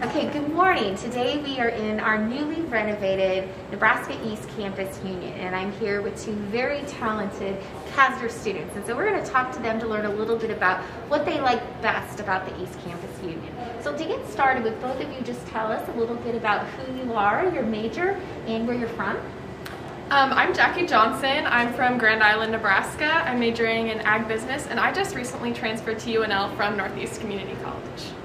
Okay, good morning. Today we are in our newly renovated Nebraska East Campus Union, and I'm here with two very talented CASNR students. And so we're going to talk to them to learn a little bit about what they like best about the East Campus Union. So to get started, would both of you just tell us a little bit about who you are, your major, and where you're from? Um, I'm Jackie Johnson. I'm from Grand Island, Nebraska. I'm majoring in ag business, and I just recently transferred to UNL from Northeast Community College.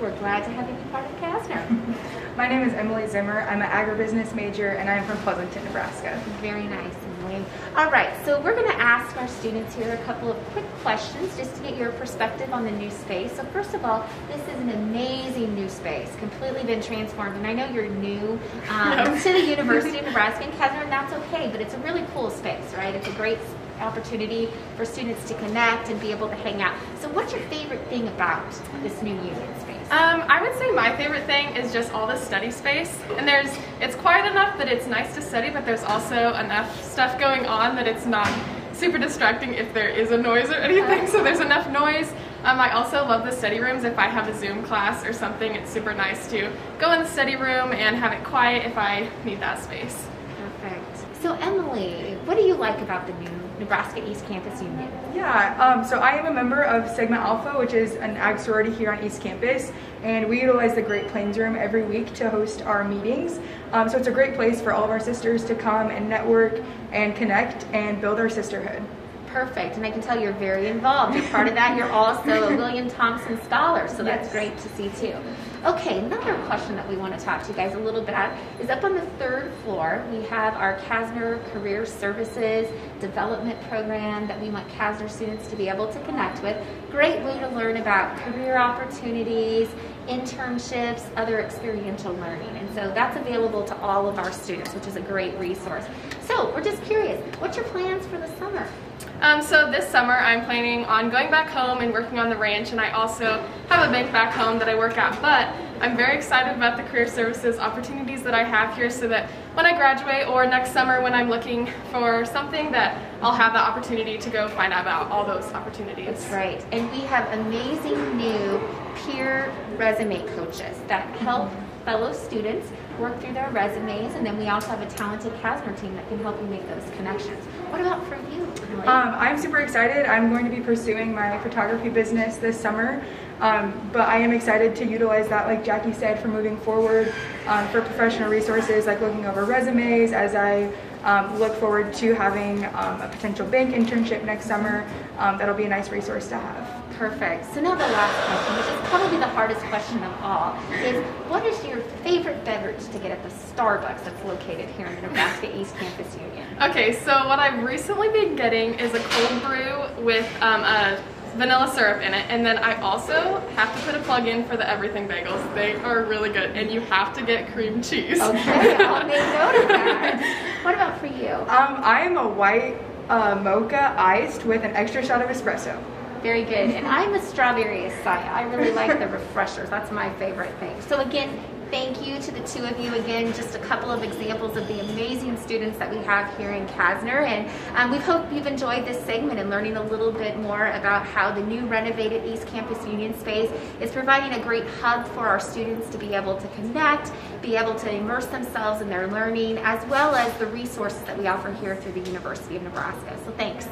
We're glad to have you be part of CASNR. My name is Emily Zimmer. I'm an agribusiness major and I'm from Pleasanton, Nebraska. Very nice, Emily. All right, so we're going to ask our students here a couple of quick questions just to get your perspective on the new space. So first of all, this is an amazing new space, completely been transformed. And I know you're new um, to the University of Nebraska and CASNR, and that's okay, but it's a really cool space, right? It's a great opportunity for students to connect and be able to hang out. So what's your favorite thing about this new union space? Um, I would say my favorite thing is just all the study space. And there's, it's quiet enough that it's nice to study, but there's also enough stuff going on that it's not super distracting if there is a noise or anything. So there's enough noise. Um, I also love the study rooms. If I have a Zoom class or something, it's super nice to go in the study room and have it quiet if I need that space. Perfect. So Emily, what do you like about the new Nebraska East Campus Union? Yeah, um, so I am a member of Sigma Alpha, which is an ag sorority here on East Campus, and we utilize the Great Plains Room every week to host our meetings. Um, so it's a great place for all of our sisters to come and network and connect and build our sisterhood. Perfect, and I can tell you're very involved. You're part of that. You're also a William Thompson Scholar, so that's Yes. great to see too. Okay, another question that we want to talk to you guys a little bit about is up on the third floor. We have our CASNR Career Services Development Program that we want CASNR students to be able to connect with. Great way to learn about career opportunities, internships, other experiential learning. And so that's available to all of our students, which is a great resource. So we're just curious, what's your plans for the summer? Um, so this summer I'm planning on going back home and working on the ranch and I also have a bank back home that I work at but I'm very excited about the career services opportunities that I have here so that when I graduate or next summer when I'm looking for something that I'll have the opportunity to go find out about all those opportunities. That's right. And we have amazing new peer resume coaches that help fellow students work through their resumes, and then we also have a talented CASNR team that can help you make those connections. What about for you, Um, I'm super excited. I'm going to be pursuing my photography business this summer, um, but I am excited to utilize that, like Jackie said, for moving forward um, for professional resources like looking over resumes as I um, look forward to having um, a potential bank internship next summer. Um, that'll be a nice resource to have. Perfect. So now the last question, which is probably the hardest question of all, is what is your favorite beverage to get at the Starbucks that's located here in the Nebraska East Campus Union? Okay, so what I've recently been getting is a cold brew with um, a vanilla syrup in it, and then I also have to put a plug in for the everything bagels. They are really good, and you have to get cream cheese. Okay, I'll make note of that. What about for you? Um, I am a white uh, mocha iced with an extra shot of espresso. Very good. And I'm a strawberry acai. I really like the refreshers. That's my favorite thing. So again, thank you to the two of you. Again, just a couple of examples of the amazing students that we have here in CASNR. And um, we hope you've enjoyed this segment and learning a little bit more about how the new renovated East Campus Union space is providing a great hub for our students to be able to connect, be able to immerse themselves in their learning, as well as the resources that we offer here through the University of Nebraska. So thanks.